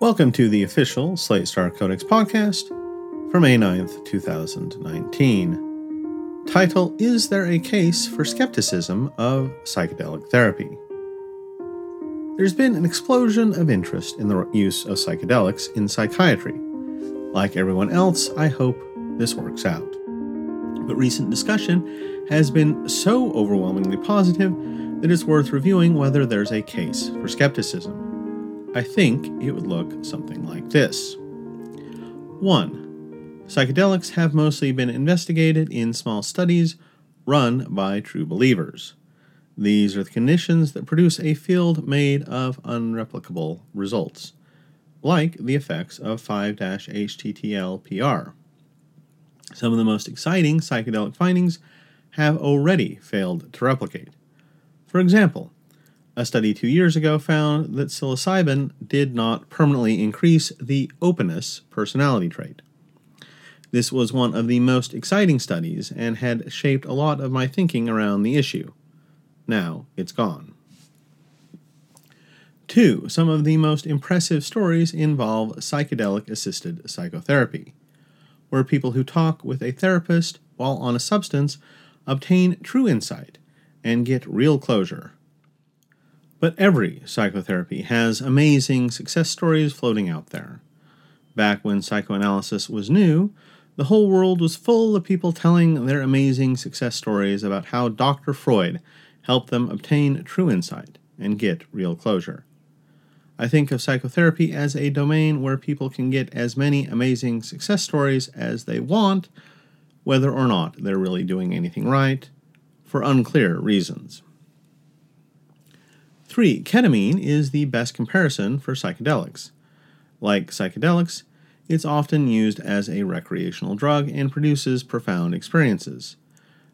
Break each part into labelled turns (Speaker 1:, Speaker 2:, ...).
Speaker 1: Welcome to the official Slate Star Codex podcast for May 9th, 2019. Title Is There a Case for Skepticism of Psychedelic Therapy? There's been an explosion of interest in the use of psychedelics in psychiatry. Like everyone else, I hope this works out. But recent discussion has been so overwhelmingly positive that it's worth reviewing whether there's a case for skepticism. I think it would look something like this 1. Psychedelics have mostly been investigated in small studies run by true believers. These are the conditions that produce a field made of unreplicable results, like the effects of 5-HTTLPR. Some of the most exciting psychedelic findings have already failed to replicate. For example, a study two years ago found that psilocybin did not permanently increase the openness personality trait. This was one of the most exciting studies and had shaped a lot of my thinking around the issue. Now it's gone. Two, some of the most impressive stories involve psychedelic assisted psychotherapy, where people who talk with a therapist while on a substance obtain true insight and get real closure but every psychotherapy has amazing success stories floating out there. Back when psychoanalysis was new, the whole world was full of people telling their amazing success stories about how Dr. Freud helped them obtain true insight and get real closure. I think of psychotherapy as a domain where people can get as many amazing success stories as they want, whether or not they're really doing anything right, for unclear reasons. 3. Ketamine is the best comparison for psychedelics. Like psychedelics, it's often used as a recreational drug and produces profound experiences.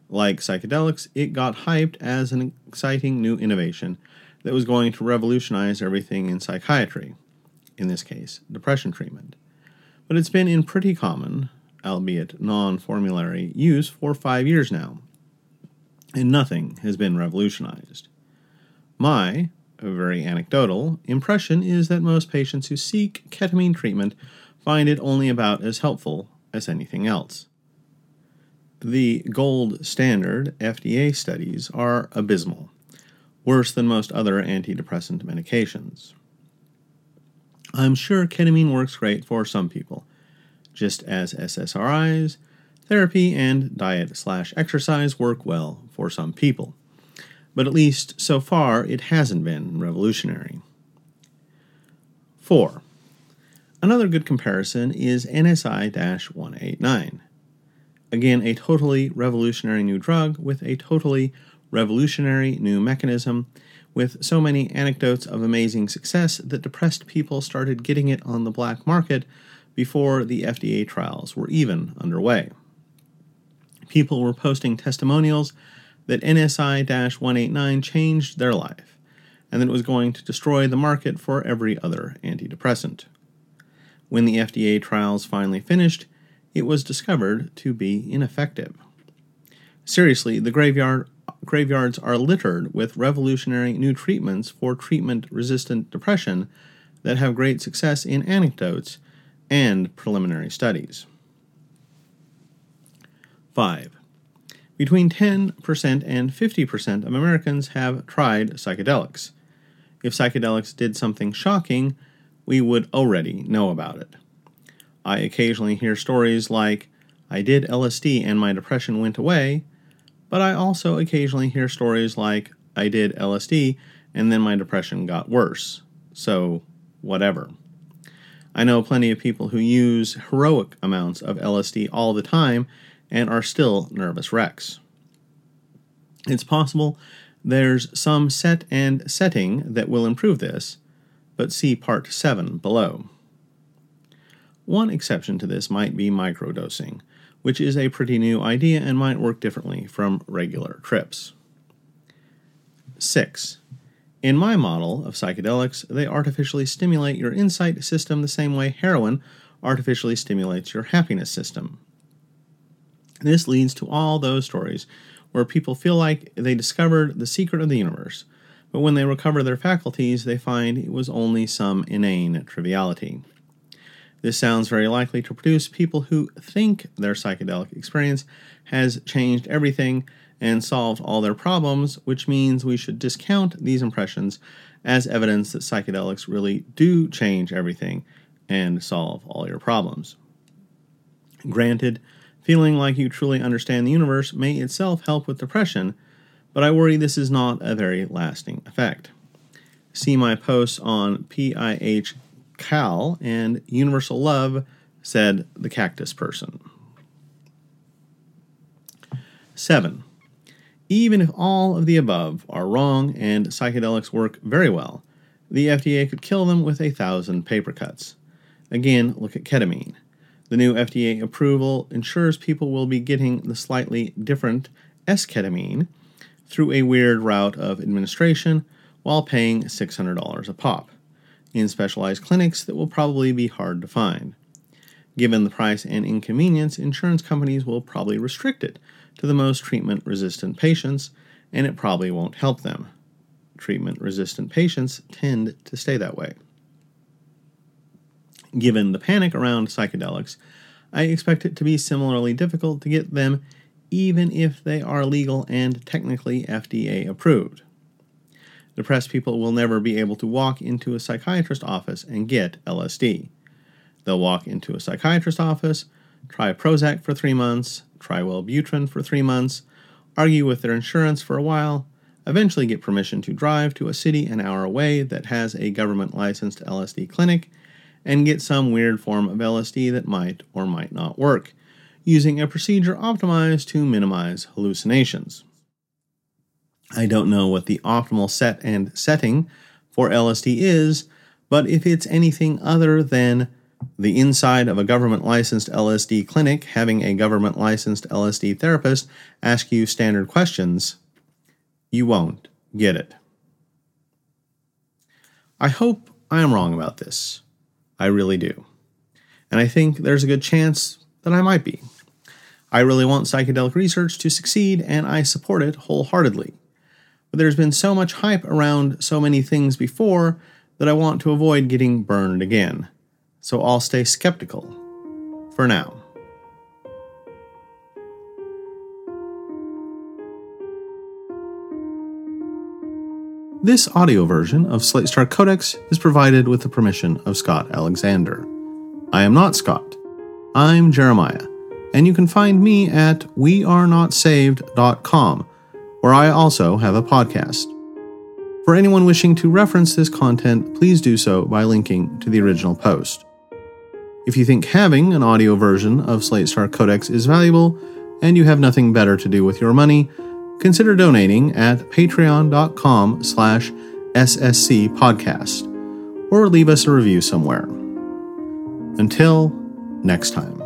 Speaker 1: Like psychedelics, it got hyped as an exciting new innovation that was going to revolutionize everything in psychiatry, in this case, depression treatment. But it's been in pretty common, albeit non formulary, use for five years now, and nothing has been revolutionized. My, very anecdotal, impression is that most patients who seek ketamine treatment find it only about as helpful as anything else. The gold standard FDA studies are abysmal, worse than most other antidepressant medications. I'm sure ketamine works great for some people, just as SSRIs, therapy, and diet slash exercise work well for some people but at least so far it hasn't been revolutionary. 4. Another good comparison is NSI 189. Again, a totally revolutionary new drug with a totally revolutionary new mechanism, with so many anecdotes of amazing success that depressed people started getting it on the black market before the FDA trials were even underway. People were posting testimonials that NSI 189 changed their life, and that it was going to destroy the market for every other antidepressant. When the FDA trials finally finished, it was discovered to be ineffective. Seriously, the graveyard graveyards are littered with revolutionary new treatments for treatment resistant depression that have great success in anecdotes and preliminary studies. 5. Between 10% and 50% of Americans have tried psychedelics. If psychedelics did something shocking, we would already know about it. I occasionally hear stories like, I did LSD and my depression went away, but I also occasionally hear stories like, I did LSD and then my depression got worse. So, whatever. I know plenty of people who use heroic amounts of LSD all the time and are still nervous wrecks. It's possible there's some set and setting that will improve this, but see Part 7 below. One exception to this might be microdosing, which is a pretty new idea and might work differently from regular trips. 6. In my model of psychedelics, they artificially stimulate your insight system the same way heroin artificially stimulates your happiness system. This leads to all those stories where people feel like they discovered the secret of the universe, but when they recover their faculties, they find it was only some inane triviality. This sounds very likely to produce people who think their psychedelic experience has changed everything and solved all their problems, which means we should discount these impressions as evidence that psychedelics really do change everything and solve all your problems. Granted, feeling like you truly understand the universe may itself help with depression, but I worry this is not a very lasting effect. See my posts on PIH Cal and Universal Love, said the cactus person. 7. Even if all of the above are wrong and psychedelics work very well, the FDA could kill them with a thousand paper cuts. Again, look at ketamine. The new FDA approval ensures people will be getting the slightly different S-ketamine through a weird route of administration while paying $600 a pop. In specialized clinics that will probably be hard to find. Given the price and inconvenience, insurance companies will probably restrict it to the most treatment resistant patients, and it probably won't help them. Treatment resistant patients tend to stay that way. Given the panic around psychedelics, I expect it to be similarly difficult to get them even if they are legal and technically FDA approved. Depressed people will never be able to walk into a psychiatrist's office and get LSD. They'll walk into a psychiatrist's office, try Prozac for three months, try Wellbutrin for three months, argue with their insurance for a while, eventually get permission to drive to a city an hour away that has a government licensed LSD clinic, and get some weird form of LSD that might or might not work, using a procedure optimized to minimize hallucinations. I don't know what the optimal set and setting for LSD is, but if it's anything other than the inside of a government licensed LSD clinic having a government licensed LSD therapist ask you standard questions, you won't get it. I hope I am wrong about this. I really do. And I think there's a good chance that I might be. I really want psychedelic research to succeed, and I support it wholeheartedly. But there's been so much hype around so many things before that I want to avoid getting burned again. So I'll stay skeptical for now. This audio version of Slate Star Codex is provided with the permission of Scott Alexander. I am not Scott. I'm Jeremiah, and you can find me at wearenotsaved.com, where I also have a podcast. For anyone wishing to reference this content, please do so by linking to the original post. If you think having an audio version of Slate Star Codex is valuable, and you have nothing better to do with your money, consider donating at patreon.com slash ssc podcast or leave us a review somewhere. Until next time.